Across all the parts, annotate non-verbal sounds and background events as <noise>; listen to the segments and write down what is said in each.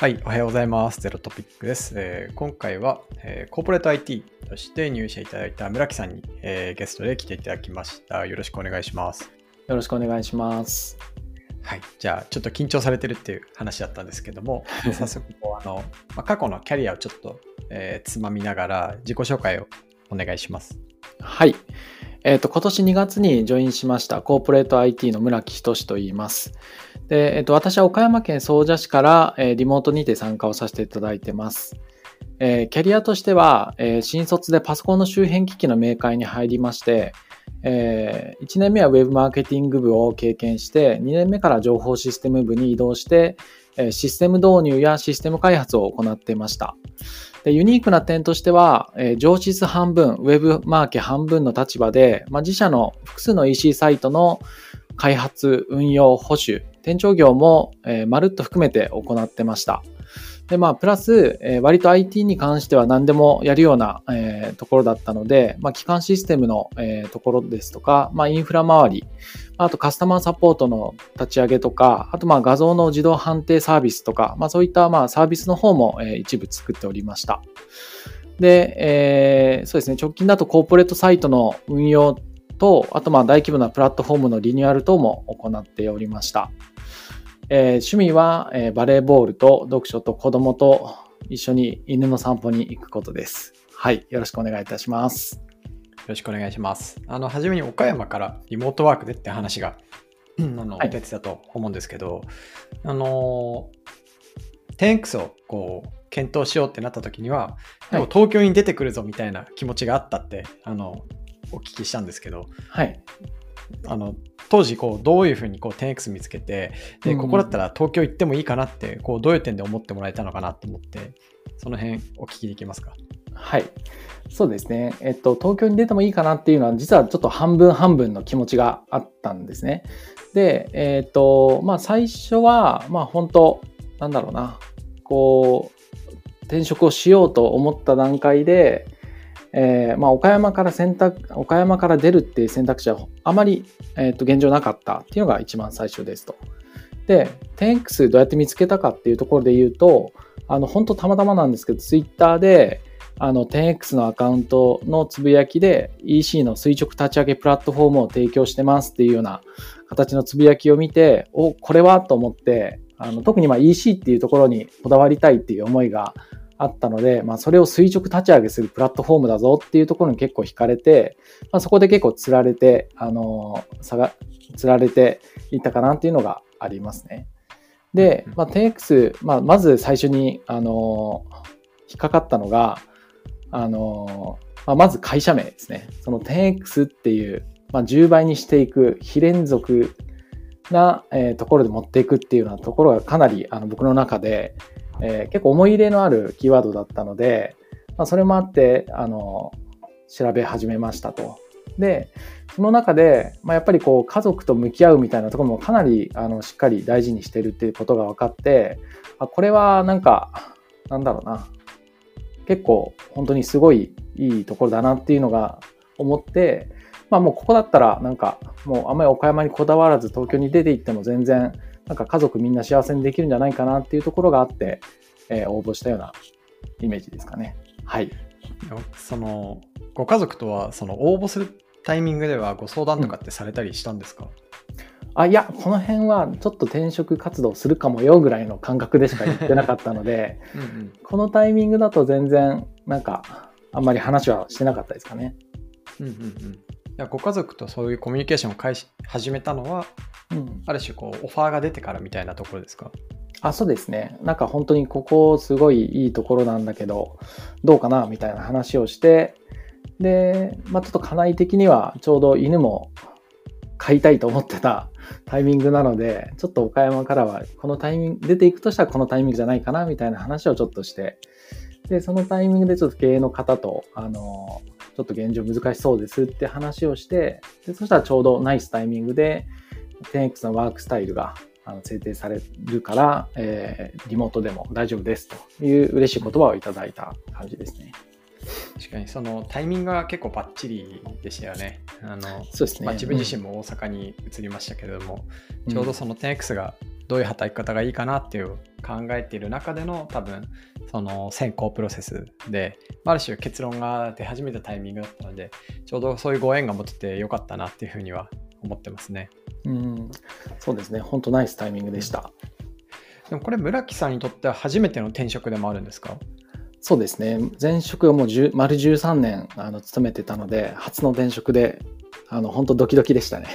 はい、おはようございます。ゼロトピックです。えー今回は、えーコーポレート IT として入社いただいた村木さんに、えーゲストで来ていただきました。よろしくお願いします。よろしくお願いします。はい、じゃあちょっと緊張されてるっていう話だったんですけども、<laughs> 早速こうあの、まあ、過去のキャリアをちょっと、えーつまみながら自己紹介をお願いします。はい。えっ、と、今年2月にジョインしましたコーポレート IT の村木仁と言います。で、えっ、と、私は岡山県総社市から、えーリモートにて参加をさせていただいてます。えキャリアとしては、え新卒でパソコンの周辺機器のメーカーに入りまして、え1年目はウェブマーケティング部を経験して、2年目から情報システム部に移動して、システム導入やシステム開発を行っていました。でユニークな点としては、えー上質半分、ウェブマーケ半分の立場で、まあ、自社の複数の EC サイトの開発、運用、保守、店長業も、えーまるっと含めて行ってました。で、まあ、プラス、えー割と IT に関しては何でもやるような、えーところだったので、まあ、基幹システムの、えーところですとか、まあ、インフラ周り、あとカスタマーサポートの立ち上げとか、あとまあ画像の自動判定サービスとか、まあそういったまあサービスの方もえー一部作っておりました。で、えーそうですね、直近だとコーポレートサイトの運用と、あとまあ大規模なプラットフォームのリニューアル等も行っておりました。えー趣味は、えーバレーボールと読書と子供と一緒に犬の散歩に行くことです。はい、よろしくお願いいたします。よろしくお願いします。あの、初めに岡山からリモートワークでって話が、う <clears throat> んあの、はい出てたと思うんですけど、あの、10X をこう、検討しようってなった時には、でもはい東京に出てくるぞみたいな気持ちがあったって、あの、お聞きしたんですけど、はい。あの、当時こう、どういうふうにこう、10X 見つけて、で、うんここだったら東京行ってもいいかなって、こう、どういう点で思ってもらえたのかなと思って、その辺お聞きできますか？はい。そうですね。えっと、東京に出てもいいかなっていうのは、実はちょっと半分半分の気持ちがあったんですね。で、えっと、まあ、最初は、まあ、本当なんだろうな、こう、転職をしようと思った段階で、えーまあ、岡山から選択、岡山から出るっていう選択肢はあまり、えっと、現状なかったっていうのが一番最初ですと。で、10X どうやって見つけたかっていうところで言うと、あの、本当たまたまなんですけど、ツイッターで、あの、10X のアカウントのつぶやきで EC の垂直立ち上げプラットフォームを提供してますっていうような形のつぶやきを見て、お、これはと思って、あの、特にまあ EC っていうところにこだわりたいっていう思いがあったので、まあそれを垂直立ち上げするプラットフォームだぞっていうところに結構惹かれて、まあそこで結構釣られて、あの、差が、釣られていったかなっていうのがありますね。で、まあ、10X、まあ、まず最初に、あの、引っかかったのが、あの、まあ、まず会社名ですね。その 10X っていう、まあ、10倍にしていく非連続な、えーところで持っていくっていうようなところがかなりあの僕の中で、えー結構思い入れのあるキーワードだったので、まあ、それもあって、あの、調べ始めましたと。で、その中で、まあ、やっぱりこう家族と向き合うみたいなところもかなりあのしっかり大事にしてるっていうことが分かって、あこれはなんか、なんだろうな、結構本当にすごいいいところだなっていうのが思って、まあもうここだったらなんかもうあんまり岡山にこだわらず東京に出て行っても全然なんか家族みんな幸せにできるんじゃないかなっていうところがあって、えー応募したようなイメージですかね。はい。そのご家族とはその応募するタイミングではご相談とかってされたりしたんですか、あ、いや、この辺はちょっと転職活動するかもよぐらいの感覚でしか言ってなかったので、<laughs> うんうんこのタイミングだと全然なんかあんまり話はしてなかったですかね。うんうんうんいやご家族とそういうコミュニケーションを開始始めたのはうん。ある種こうオファーが出てからみたいなところですか？あ、そうですね。なんか本当にここすごいいいところなんだけど、どうかなみたいな話をして、で、まあちょっと家内的にはちょうど犬も飼いたいと思ってたタイミングなので、ちょっと岡山からはこのタイミング、出ていくとしたらこのタイミングじゃないかなみたいな話をちょっとして、で、そのタイミングでちょっと経営の方と、あの、ちょっと現状難しそうですって話をして、でそしたらちょうどナイスタイミングで、10X のワークスタイルがあの制定されるから、えーリモートでも大丈夫ですという嬉しい言葉をいただいた感じですね。確かにそのタイミングが結構バッチリでしたよね。あのそうですね。まあ、自分自身も大阪に移りましたけれども、ちょうどその 10X がどういう働き方がいいかなっていう考えている中での多分その選考プロセスである種結論が出始めたタイミングだったのでちょうどそういうご縁が持ててよかったなっていうふうには思ってますね。うんそうですね本当ナイスタイミングでした。でもこれ村木さんにとっては初めての転職でもあるんですか？そうですね前職はもう丸13年あの勤めてたので初の転職であの本当ドキドキでしたね。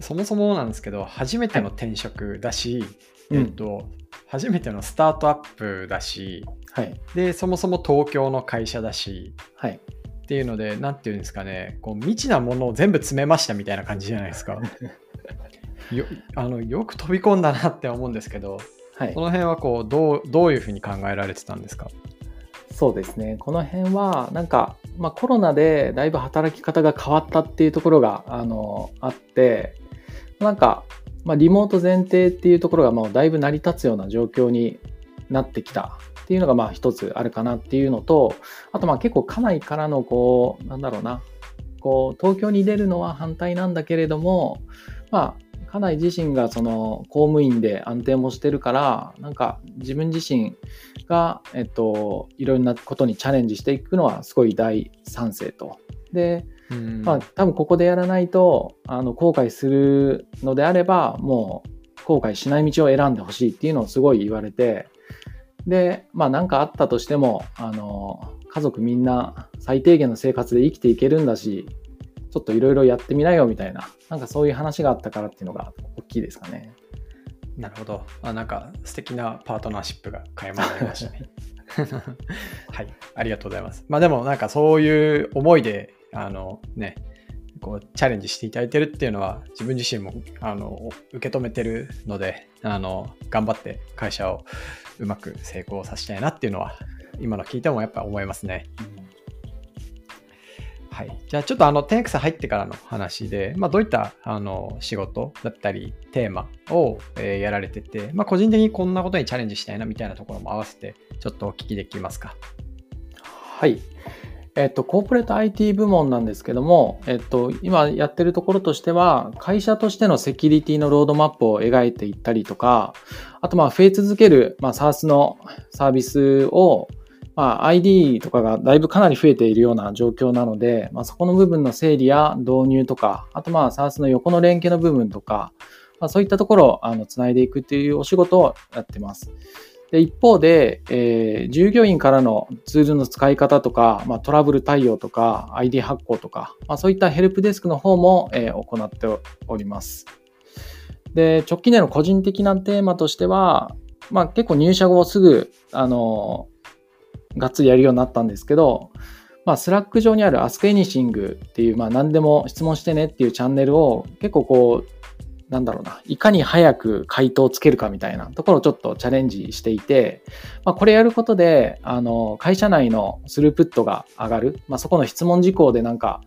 そもそもなんですけど初めての転職だし、はい、えっと、うん、初めてのスタートアップだし、はい、でそもそも東京の会社だし、はい、っていうので何て言うんですかねこう未知なものを全部詰めましたみたいな感じじゃないですか。<laughs> よあのよく飛び込んだなって思うんですけど、はい、この辺はこうどうどういうふうに考えられてたんですか？そうですね。この辺はなんか、まあ、コロナでだいぶ働き方が変わったっていうところがあのあってなんか、まあ、リモート前提っていうところがもうだいぶ成り立つような状況になってきたっていうのがまあ一つあるかなっていうのとあとまあ結構家内からのこうなんだろうなこう東京に出るのは反対なんだけれどもまあ家内自身がその公務員で安定もしてるからなんか自分自身が、えっと、いろんなことにチャレンジしていくのはすごい大賛成と。で、まあ多分ここでやらないとあの後悔するのであればもう後悔しない道を選んでほしいっていうのをすごい言われてでまあ何かあったとしてもあの家族みんな最低限の生活で生きていけるんだしちょっといろいろやってみなよみたいな、なんかそういう話があったからっていうのが大きいですかね。なるほど。あなんか素敵なパートナーシップが垣間なりましたね。<laughs> はい、ありがとうございます。まあでもなんかそういう思いで、あのね、こうチャレンジしていただいてるっていうのは自分自身もあの受け止めてるのであの頑張って会社をうまく成功させたいなっていうのは今の聞いてもやっぱ思いますね。はい、じゃあちょっとあの 10X 入ってからの話で、まあ、どういったあの仕事だったりテーマを、えー、やられてて、まあ、個人的にこんなことにチャレンジしたいなみたいなところも合わせてちょっとお聞きできますか？はい。えっと、コーポレート IT 部門なんですけども、えっと、今やってるところとしては、会社としてのセキュリティのロードマップを描いていったりとか、あと、まあ、増え続ける、まあ、SARS のサービスを、まあ、ID とかがだいぶかなり増えているような状況なので、まあ、そこの部分の整理や導入とか、あとまあ SARS の横の連携の部分とか、まあ、そういったところをあのつないでいくっていうお仕事をやってます。で一方で、えー、従業員からのツールの使い方とか、まあ、トラブル対応とか、ID 発行とか、まあ、そういったヘルプデスクの方も、えー、行っております。で、直近での個人的なテーマとしては、まあ、結構入社後すぐ、あの、がっつりやるようになったんですけど、まあ、 Slack 上にある Ask Anything っていう、まあ、何でも質問してねっていうチャンネルを結構こう、なんだろうな、いかに早く回答をつけるかみたいなところをちょっとチャレンジしていて、まあ、これやることで、あの、会社内のスループットが上がる、まあ、そこの質問事項でなんか、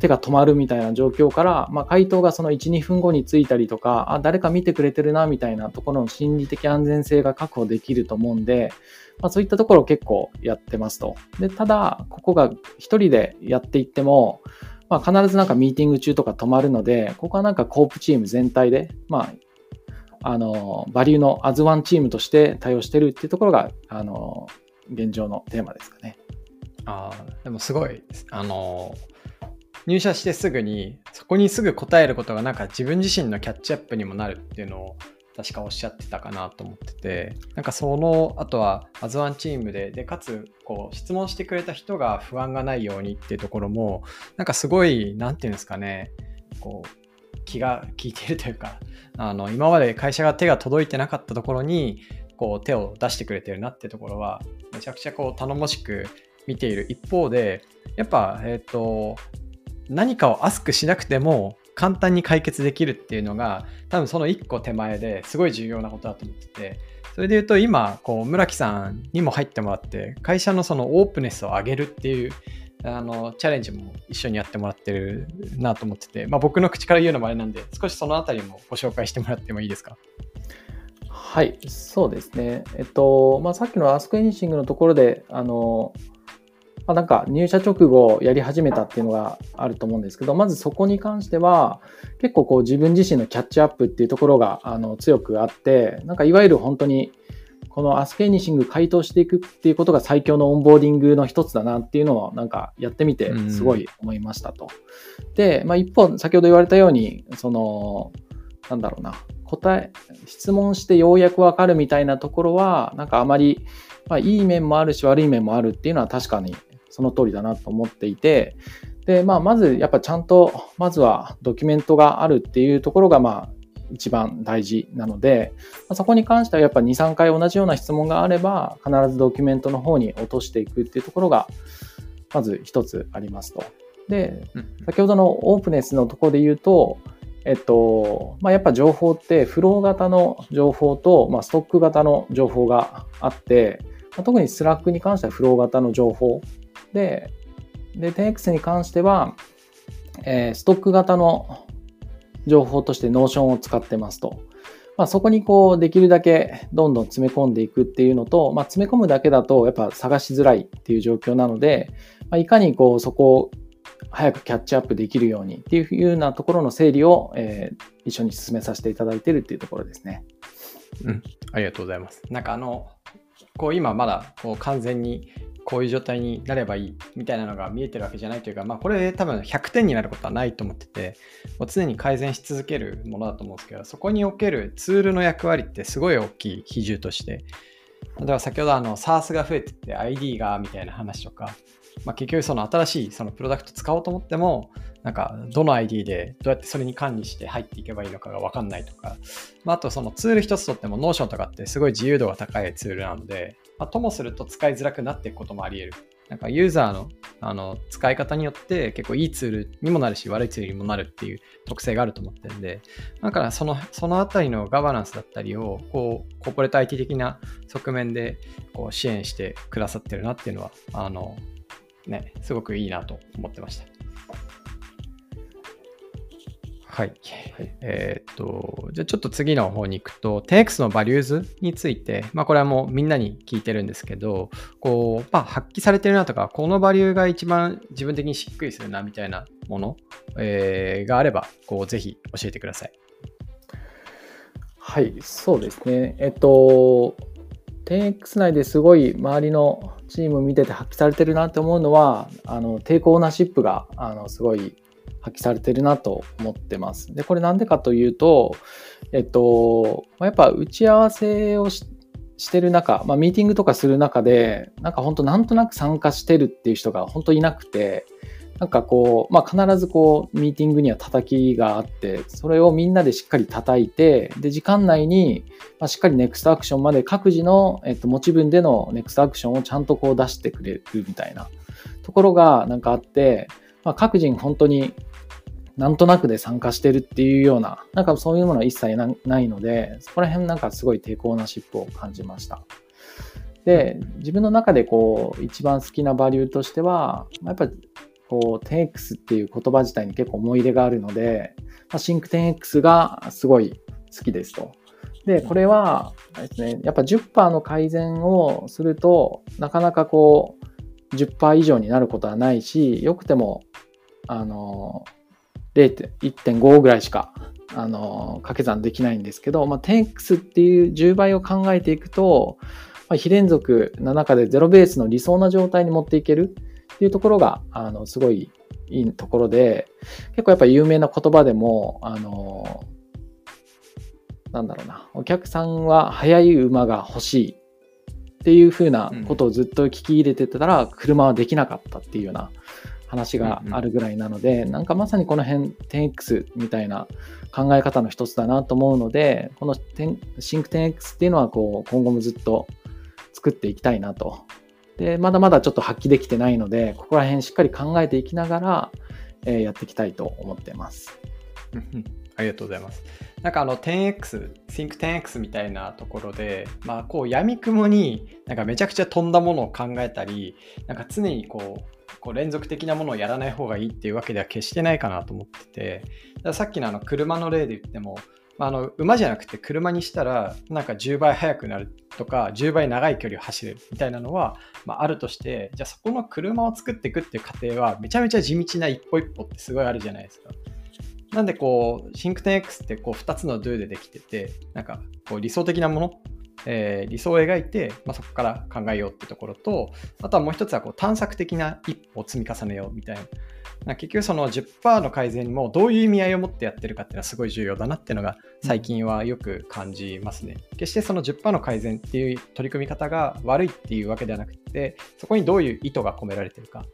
手が止まるみたいな状況から、まあ、回答がその1、2分後についたりとか、あ、誰か見てくれてるなみたいなところの心理的安全性が確保できると思うんで、まあ、そういったところを結構やってますと。で、ただ、ここが一人でやっていっても、まあ、必ずなんかミーティング中とか止まるので、ここはなんかコープチーム全体で、まあ、あの、バリューのアズワンチームとして対応してるっていうところが、あの、現状のテーマですかね。ああ、でもすごい、あの、入社してすぐに、そこにすぐ答えることがなんか自分自身のキャッチアップにもなるっていうのを確かおっしゃってたかなと思ってて、なんかその、あとは、アズワンチームで、で、かつ、こう、質問してくれた人が不安がないようにっていうところも、なんかすごい、なんていうんですかね、こう、気が利いてるというか、あの、今まで会社が手が届いてなかったところに、こう、手を出してくれてるなっていうところは、めちゃくちゃこう、頼もしく見ている一方で、やっぱ、えっ、ー、と、何かをアスクしなくても、簡単に解決できるっていうのが多分その1個手前ですごい重要なことだと思っててそれで言うと今こう村木さんにも入ってもらって会社のそのオープネスを上げるっていうあのチャレンジも一緒にやってもらってるなと思ってて、まあ、僕の口から言うのもあれなんで少しそのあたりもご紹介してもらってもいいですか？はい、そうですね。えっと、まあ、さっきの Ask Anything のところで、あの、まあ、なんか入社直後やり始めたっていうのがあると思うんですけど、まずそこに関しては、結構こう自分自身のキャッチアップっていうところがあの強くあって、なんかいわゆる本当にこの Ask Anything 回答していくっていうことが最強のオンボーディングの一つだなっていうのをなんかやってみてすごい思いましたと。で、まあ、一方先ほど言われたようにそのなんだろうな答え質問してようやくわかるみたいなところはなんかあまり、まあ、いい面もあるし悪い面もあるっていうのは確かにその通りだなと思っていてで、まあ、まずやっぱちゃんとまずはドキュメントがあるっていうところがまあ一番大事なので、そこに関してはやっぱ2、3回同じような質問があれば、必ずドキュメントの方に落としていくっていうところが、まず一つありますと。で、先ほどの openness のところで言うと、えっと、まあ、やっぱ情報ってフロー型の情報と、まあ、ストック型の情報があって、まあ、特に Slack に関してはフロー型の情報で、で、10X に関しては、えー、ストック型の情報として Notion を使ってますと。まあ、そこにこうできるだけどんどん詰め込んでいくっていうのと、まあ、詰め込むだけだとやっぱ探しづらいっていう状況なので、まあ、いかにこうそこを早くキャッチアップできるようにっていうようなところの整理を、えー、一緒に進めさせていただいてるっていうところですね。うん、ありがとうございます。なんかあの、こう今まだこう完全にこういう状態になればいいみたいなのが見えてるわけじゃないというか、まあ、これ多分100点になることはないと思ってて、常に改善し続けるものだと思うんですけど、そこにおけるツールの役割ってすごい大きい比重として、例えば先ほどあの SARS が増えてて ID がみたいな話とか、まあ、結局その新しいそのプロダクト使おうと思っても、なんかどの ID でどうやってそれに管理して入っていけばいいのかがわかんないとか、まあ、あとそのツール一つとっても Notion とかってすごい自由度が高いツールなので、まあ、ともすると使いづらくなっていくこともあり得る。なんかユーザーのあの使い方によって結構いいツールにもなるし悪いツールにもなるっていう特性があると思ってるんで、だからそのそのあたりのガバナンスだったりをこうコーポレート IT 的な側面でこう支援してくださってるなっていうのはあのね、すごくいいなと思ってました。はい。はい、えー、っと、じゃあちょっと次の方に行くと、10X のバリューズについて、まあこれはもうみんなに聞いてるんですけど、こう、まあ発揮されてるなとか、このバリューが一番自分的にしっくりするなみたいなもの、えー、があれば、こう、ぜひ教えてください。はい、そうですね。えっと、10X 内ですごい周りのチーム見てて発揮されてるなって思うのは、あの、テイクオーナーシップが、あの、すごい発揮されてるなと思ってます。で、これなんでかというと、えっと、やっぱ打ち合わせをしてる中、まあ、ミーティングとかする中で、なんか本当なんとなく参加してるっていう人が本当いなくて、なんかこう、まあ、必ずこう、ミーティングには叩きがあって、それをみんなでしっかり叩いて、で、時間内に、ま、しっかりネクストアクションまで各自の、えっと、持ち分でのネクストアクションをちゃんとこう出してくれるみたいなところがなんかあって、まあ、各人本当になんとなくで参加してるっていうような、なんかそういうものは一切ないので、そこら辺なんかすごい抵抗なシップを感じました。で、自分の中でこう、一番好きなバリューとしては、やっぱこう 10X っていう言葉自体に結構思い入れがあるので、まあ、シンク 10X がすごい好きですと。で、これはですね、やっぱ10%の改善をすると、なかなかこう、10%以上になることはないし、よくても、あの、1.5ぐらいしか、あの、掛け算できないんですけど、まあ、10X っていう10倍を考えていくと、まあ、非連続の中でゼロベースの理想な状態に持っていける。っていうところが、あの、すごいいいところで、結構やっぱ有名な言葉でも、あの、なんだろうな、お客さんは速い馬が欲しいっていうふうなことをずっと聞き入れてたら、車はできなかったっていうような話があるぐらいなので、うんうん、なんかまさにこの辺 10X みたいな考え方の一つだなと思うので、このシンク 10X っていうのはこう今後もずっと作っていきたいなとで、まだまだちょっと発揮できてないので、ここら辺しっかり考えていきながら、えー、やっていきたいと思ってます。<laughs> ありがとうございます。なんかあの 10X、Think 10X みたいなところで、まあこう闇雲になんかめちゃくちゃ飛んだものを考えたり、なんか常にこう、こう連続的なものをやらない方がいいっていうわけでは決してないかなと思ってて、ださっきのあの車の例で言っても、あ、の馬じゃなくて車にしたらなんか10倍速くなるとか10倍長い距離を走れるみたいなのは、まあ、あるとしてじゃあそこの車を作っていくっていう過程はめちゃめちゃ地道な一歩一歩ってすごいあるじゃないですか。なんでこうシンクテン X ってこう2つの Do でできててなんかこう理想的なものえー、理想を描いて、まあ、そこから考えようってところと、あとはもう一つはこう探索的な一歩を積み重ねようみたいな。な結局その10%の改善もどういう意味合いを持ってやってるかっていうのはすごい重要だなっていうのが最近はよく感じますね。決してその10%の改善っていう取り組み方が悪いっていうわけではなくて、そこにどういう意図が込められてるか。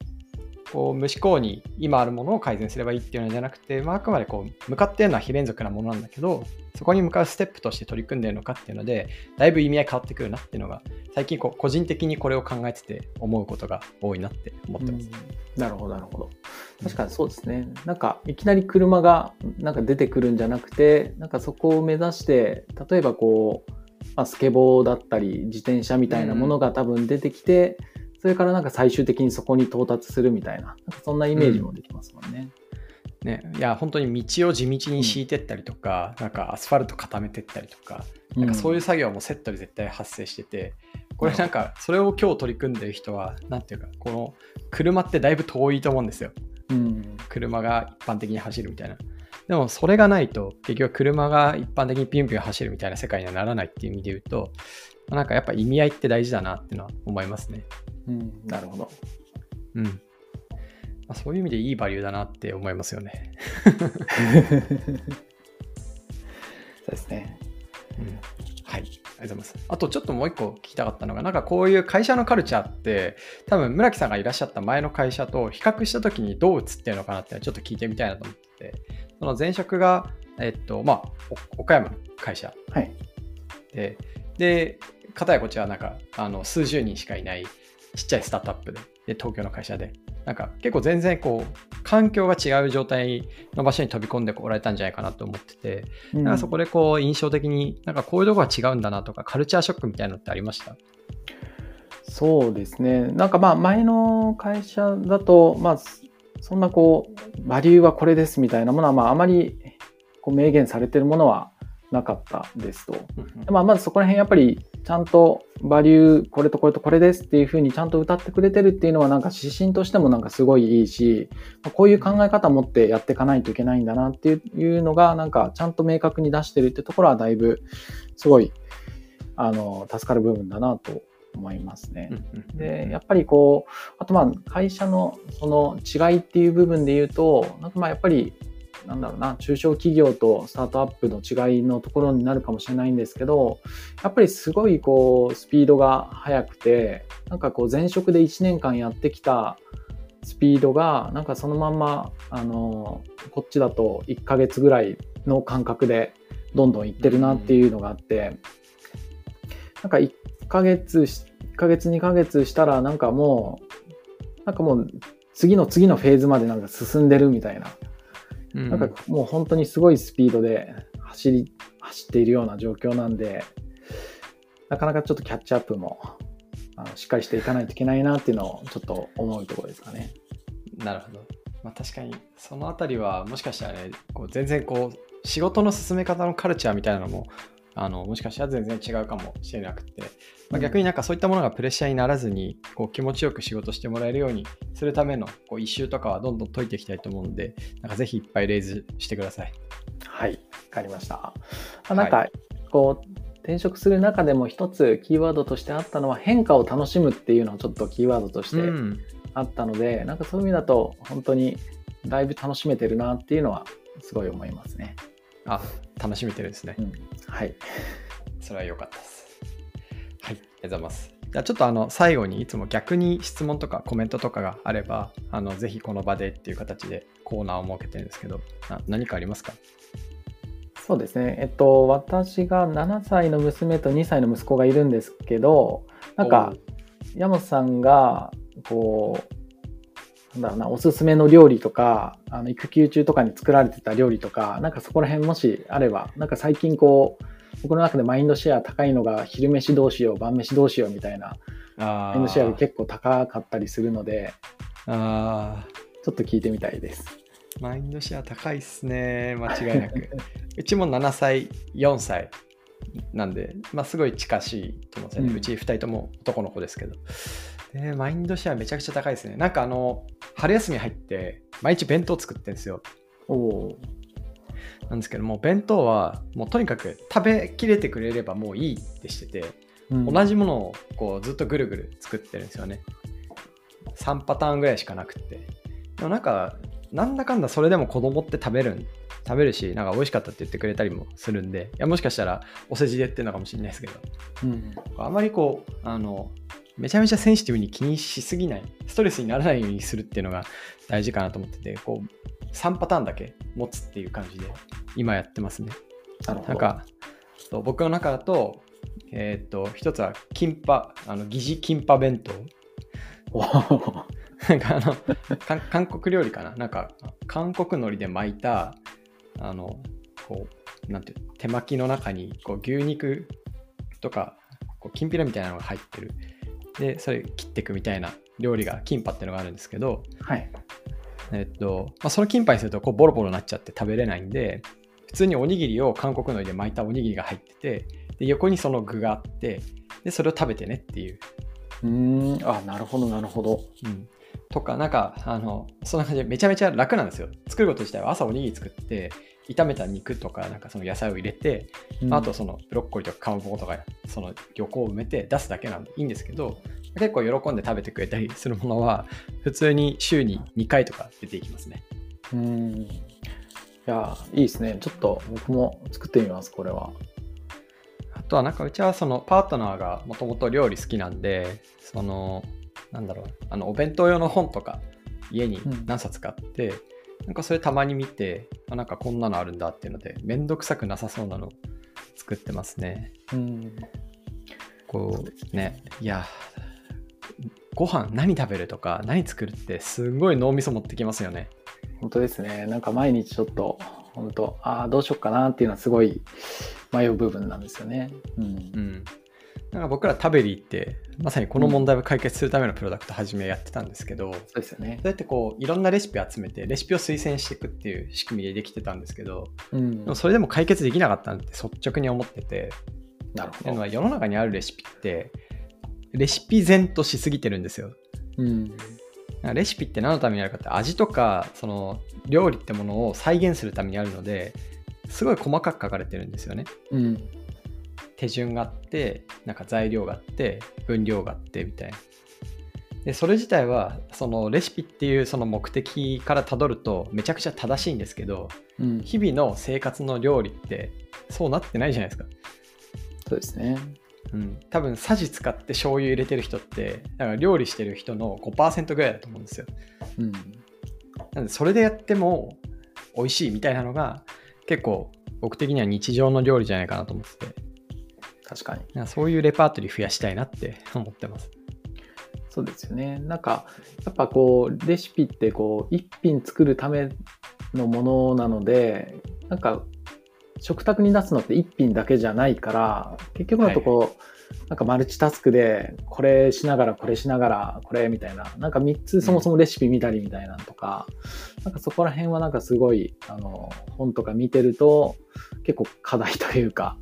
こう無思考に今あるものを改善すればいいっていうのじゃなくて、まあ、あくまでこう向かってるのは非連続なものなんだけどそこに向かうステップとして取り組んでいるのかっていうのでだいぶ意味合い変わってくるなっていうのが最近こう個人的にこれを考えてて思うことが多いなって思ってます。なるほどなるほど。確かにそうですね。なんかいきなり車がなんか出てくるんじゃなくてなんかそこを目指して例えばこう、まあ、スケボーだったり自転車みたいなものが多分出てきて、うんそれからなんか最終的にそこに到達するみたいな、なんかそんなイメージもできますもんね。うん、ね、いや本当に道を地道に敷いてったりとか、うん、なんかアスファルト固めてったりとか、なんかそういう作業もセットで絶対発生してて、これなんかそれを今日取り組んでる人は、なんていうか、この車ってだいぶ遠いと思うんですよ。うん、車が一般的に走るみたいな。でもそれがないと結局車が一般的にピュンピュン走るみたいな世界にはならないっていう意味で言うと、なんかやっぱ意味合いって大事だなっていうのは思いますね。うん、なるほど。うん。まあ、そういう意味でいいバリューだなって思いますよね。<laughs> そうですね。うん。はい。ありがとうございます。あとちょっともう一個聞きたかったのが、なんかこういう会社のカルチャーって、多分村木さんがいらっしゃった前の会社と比較したときにどう映ってるのかなってちょっと聞いてみたいなと思ってて、その前職が、えっと、まあ、岡山の会社。はい。で、で、片やこちらなんか、あの、数十人しかいないちっちゃいスタートアップで、で東京の会社で、なんか結構全然こう、環境が違う状態の場所に飛び込んでこられたんじゃないかなと思ってて、うん、なんかそこでこう、印象的になんかこういうとこが違うんだなとか、カルチャーショックみたいなのってありました？そうですね。なんかまあ前の会社だと、まあそんなこう、バリューはこれですみたいなものは、まああまりこう明言されてるものはなかったですと。まあ、まずそこら辺やっぱりちゃんとバリューこれとこれとこれですっていうふうにちゃんと歌ってくれてるっていうのはなんか指針としてもなんかすごいいいしこういう考え方を持ってやっていかないといけないんだなっていうのがなんかちゃんと明確に出してるってところはだいぶすごいあの助かる部分だなと思いますね。でやっぱりこうあとまあ会社のその違いっていう部分で言うとなんかまあやっぱりなんだろうな、中小企業とスタートアップの違いのところになるかもしれないんですけど、やっぱりすごいこう、スピードが速くて、なんかこう、前職で1年間やってきたスピードが、なんかそのまんま、あの、こっちだと1ヶ月ぐらいの感覚で、どんどんいってるなっていうのがあって、なんか1ヶ月、1ヶ月2ヶ月したら、なんかもう、なんかもう、次の次のフェーズまでなんか進んでるみたいなうん、なんかもう本当にすごいスピードで走り走っているような状況なんでなかなかちょっとキャッチアップもあのしっかりしていかないといけないなっていうのをちょっと思うところですかね。なるほど。まあ、確かにそのあたりはもしかしたらねこう全然こう仕事の進め方のカルチャーみたいなのもあのもしかしたら全然違うかもしれなくて、まあ、逆になんかそういったものがプレッシャーにならずにこう気持ちよく仕事してもらえるようにするためのこう一周とかはどんどん解いていきたいと思うのでなんかぜひいっぱいレイズしてください。はいわかりました。あなんかこう、転職する中でも一つキーワードとしてあったのは変化を楽しむっていうのをちょっとキーワードとしてあったので、うん、なんかそういう意味だと本当にだいぶ楽しめてるなっていうのはすごい思いますね。あ楽しめてるんですね。うん、はい。それは良かったです。はい、ありがとうございます。じゃあちょっとあの最後にいつも逆に質問とかコメントとかがあれば、あのぜひこの場でっていう形でコーナーを設けてるんですけど、何かありますか？そうですね。えっと、私が7歳の娘と2歳の息子がいるんですけど、なんか、山本さんが、こう、なんだろうな、おすすめの料理とか、あの育休中とかに作られてた料理とか、なんかそこら辺もしあれば、なんか最近こう、僕の中でマインドシェア高いのが昼飯どうしよう、晩飯どうしようみたいな、マインドシェアが結構高かったりするので、あちょっと聞いてみたいです。マインドシェア高いっすね、間違いなく。<laughs> うちも7歳、4歳なんで、まあ、すごい近しいと思うんですよね。うんうち2人とも男の子ですけど。でマインドシェアめちゃくちゃ高いですね。なんかあの、春休み入って、毎日弁当作ってるんですよ。おおなんですけども、弁当はもうとにかく食べきれてくれればもういいってしてて、ー。同じものをこうずっとぐるぐる作ってるんですよね。3パターンぐらいしかなくって。でもなんか、なんだかんだそれでも子供って食べるん食べるし、なんか美味しかったって言ってくれたりもするんで、いやもしかしたらお世辞で言ってるのかもしれないですけど、うん。あまりこう、あの、めちゃめちゃセンシティブに気にしすぎない、ストレスにならないようにするっていうのが大事かなと思ってて、こう、3パターンだけ持つっていう感じで、今やってますね。なんか、そう僕の中だと、えーっと、一つは、キンパ、あの、疑似キンパ弁当。<laughs> なんかあの、か韓国料理かななんか、韓国海苔で巻いた、あの、こう、なんていうの手巻きの中に、こう、牛肉とか、こう、きんぴらみたいなのが入ってる。で、それ切っていくみたいな料理が、キンパっていうのがあるんですけど、はい。えっと、まあ、そのキンパにするとこうボロボロになっちゃって食べれないんで、普通におにぎりを韓国海苔で巻いたおにぎりが入ってて、で横にその具があって、で、それを食べてねっていう。うーん。あ、なるほど、なるほど。うん、とか、なんか、あの、そんな感じでめちゃめちゃ楽なんですよ。作ること自体は朝おにぎり作って、炒めた肉とか、なんかその野菜を入れて、うんあとそのブロッコリーとかかまぼことか、その横を埋めて出すだけなんでいいんですけど、結構喜んで食べてくれたりするものは、普通に週に2回とか出ていきますね。うーん。いや、いいですね。ちょっと僕も作ってみます、これは。あとはなんかうちはそのパートナーがもともと料理好きなんで、その、なんだろう、あのお弁当用の本とか家に何冊かあって、なんかそれたまに見て、あなんかこんなのあるんだっていうので、めんどくさくなさそうなの作ってますね。うん。こうね、いや、ご飯何食べるとか何作るってすごい脳みそ持ってきますよね。本当ですね。なんか毎日ちょっと、本当ああ、どうしようかなっていうのはすごい迷う部分なんですよね。うんう。ん。なんか僕ら食べに行って、まさにこの問題を解決するためのプロダクト始めやってたんですけど、そうですよねそう。やってこういろんなレシピ集めてレシピを推薦していくっていう仕組みでできてたんですけどうんでも。それでも解決できなかったんって率直に思っててなるほど。世の中にあるレシピってレシピ前としすぎてるんですようん。レシピって何のためにあるかって味とかその料理ってものを再現するためにあるのですごい細かく書かれてるんですよねうん。手順があってなんか材料があって分量があってみたいなでそれ自体はそのレシピっていうその目的からたどるとめちゃくちゃ正しいんですけどうん。日々の生活の料理ってそうなってないじゃないですか、そうですね。うん、多分さじ使って醤油入れてる人ってだから料理してる人の5%ぐらいだと思うんですようん。なんでそれでやっても美味しいみたいなのが結構僕的には日常の料理じゃないかなと思ってて確かに。かそういうレパートリー増やしたいなって <laughs> 思ってますそうですよね。なんか、やっぱこう、レシピってこう、一品作るためのものなので、なんか、食卓に出すのって一品だけじゃないから、結局のとこ、なんかマルチタスクで、これしながら、これしながら、これみたいな、なんか3つそもそもレシピ見たりみたいなのとか、なんかそこら辺はなんかすごい、あの、本とか見てると、結構課題というか、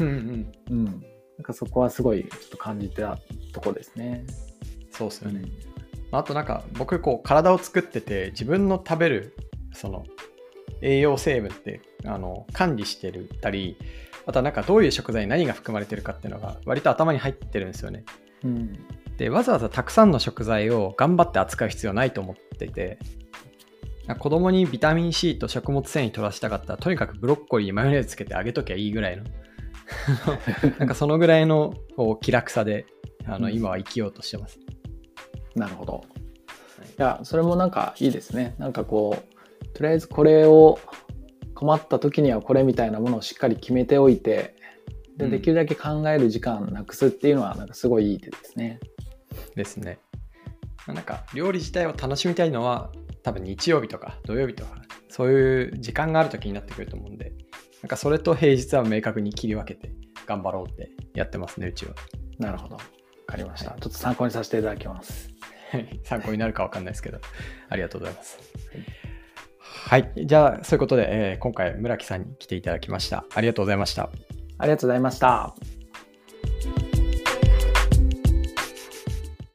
うんうんうん。なんかそこはすごいちょっと感じたとこですね。そうっすよね、あとなんか僕こう体を作ってて自分の食べるその栄養成分ってあの管理してるたりあとはなんかどういう食材に何が含まれてるかっていうのが割と頭に入ってるんですよねうん。でわざわざたくさんの食材を頑張って扱う必要ないと思っていて子供にビタミン C と食物繊維取らせたかったらとにかくブロッコリーにマヨネーズつけてあげときゃいいぐらいの <laughs> なんかそのぐらいの気楽さであのうん今は生きようとしてます、なるほど。いや、それもなんかいいですね。なんかこう、とりあえずこれを困った時にはこれみたいなものをしっかり決めておいて、でうんできるだけ考える時間なくすっていうのはなんかすごいいい手ですね。ですね。まあなんか料理自体を楽しみたいのは多分日曜日とか土曜日とかそういう時間がある時になってくると思うんでなんかそれと平日は明確に切り分けて頑張ろうってやってますねうちは。なるほど。わかりました。はいちょっと参考にさせていただきます。は <laughs> い参考になるかわかんないですけどありがとうございます。はい。じゃあ、そういうことで、えー今回、村木さんに来ていただきました。ありがとうございました。ありがとうございました。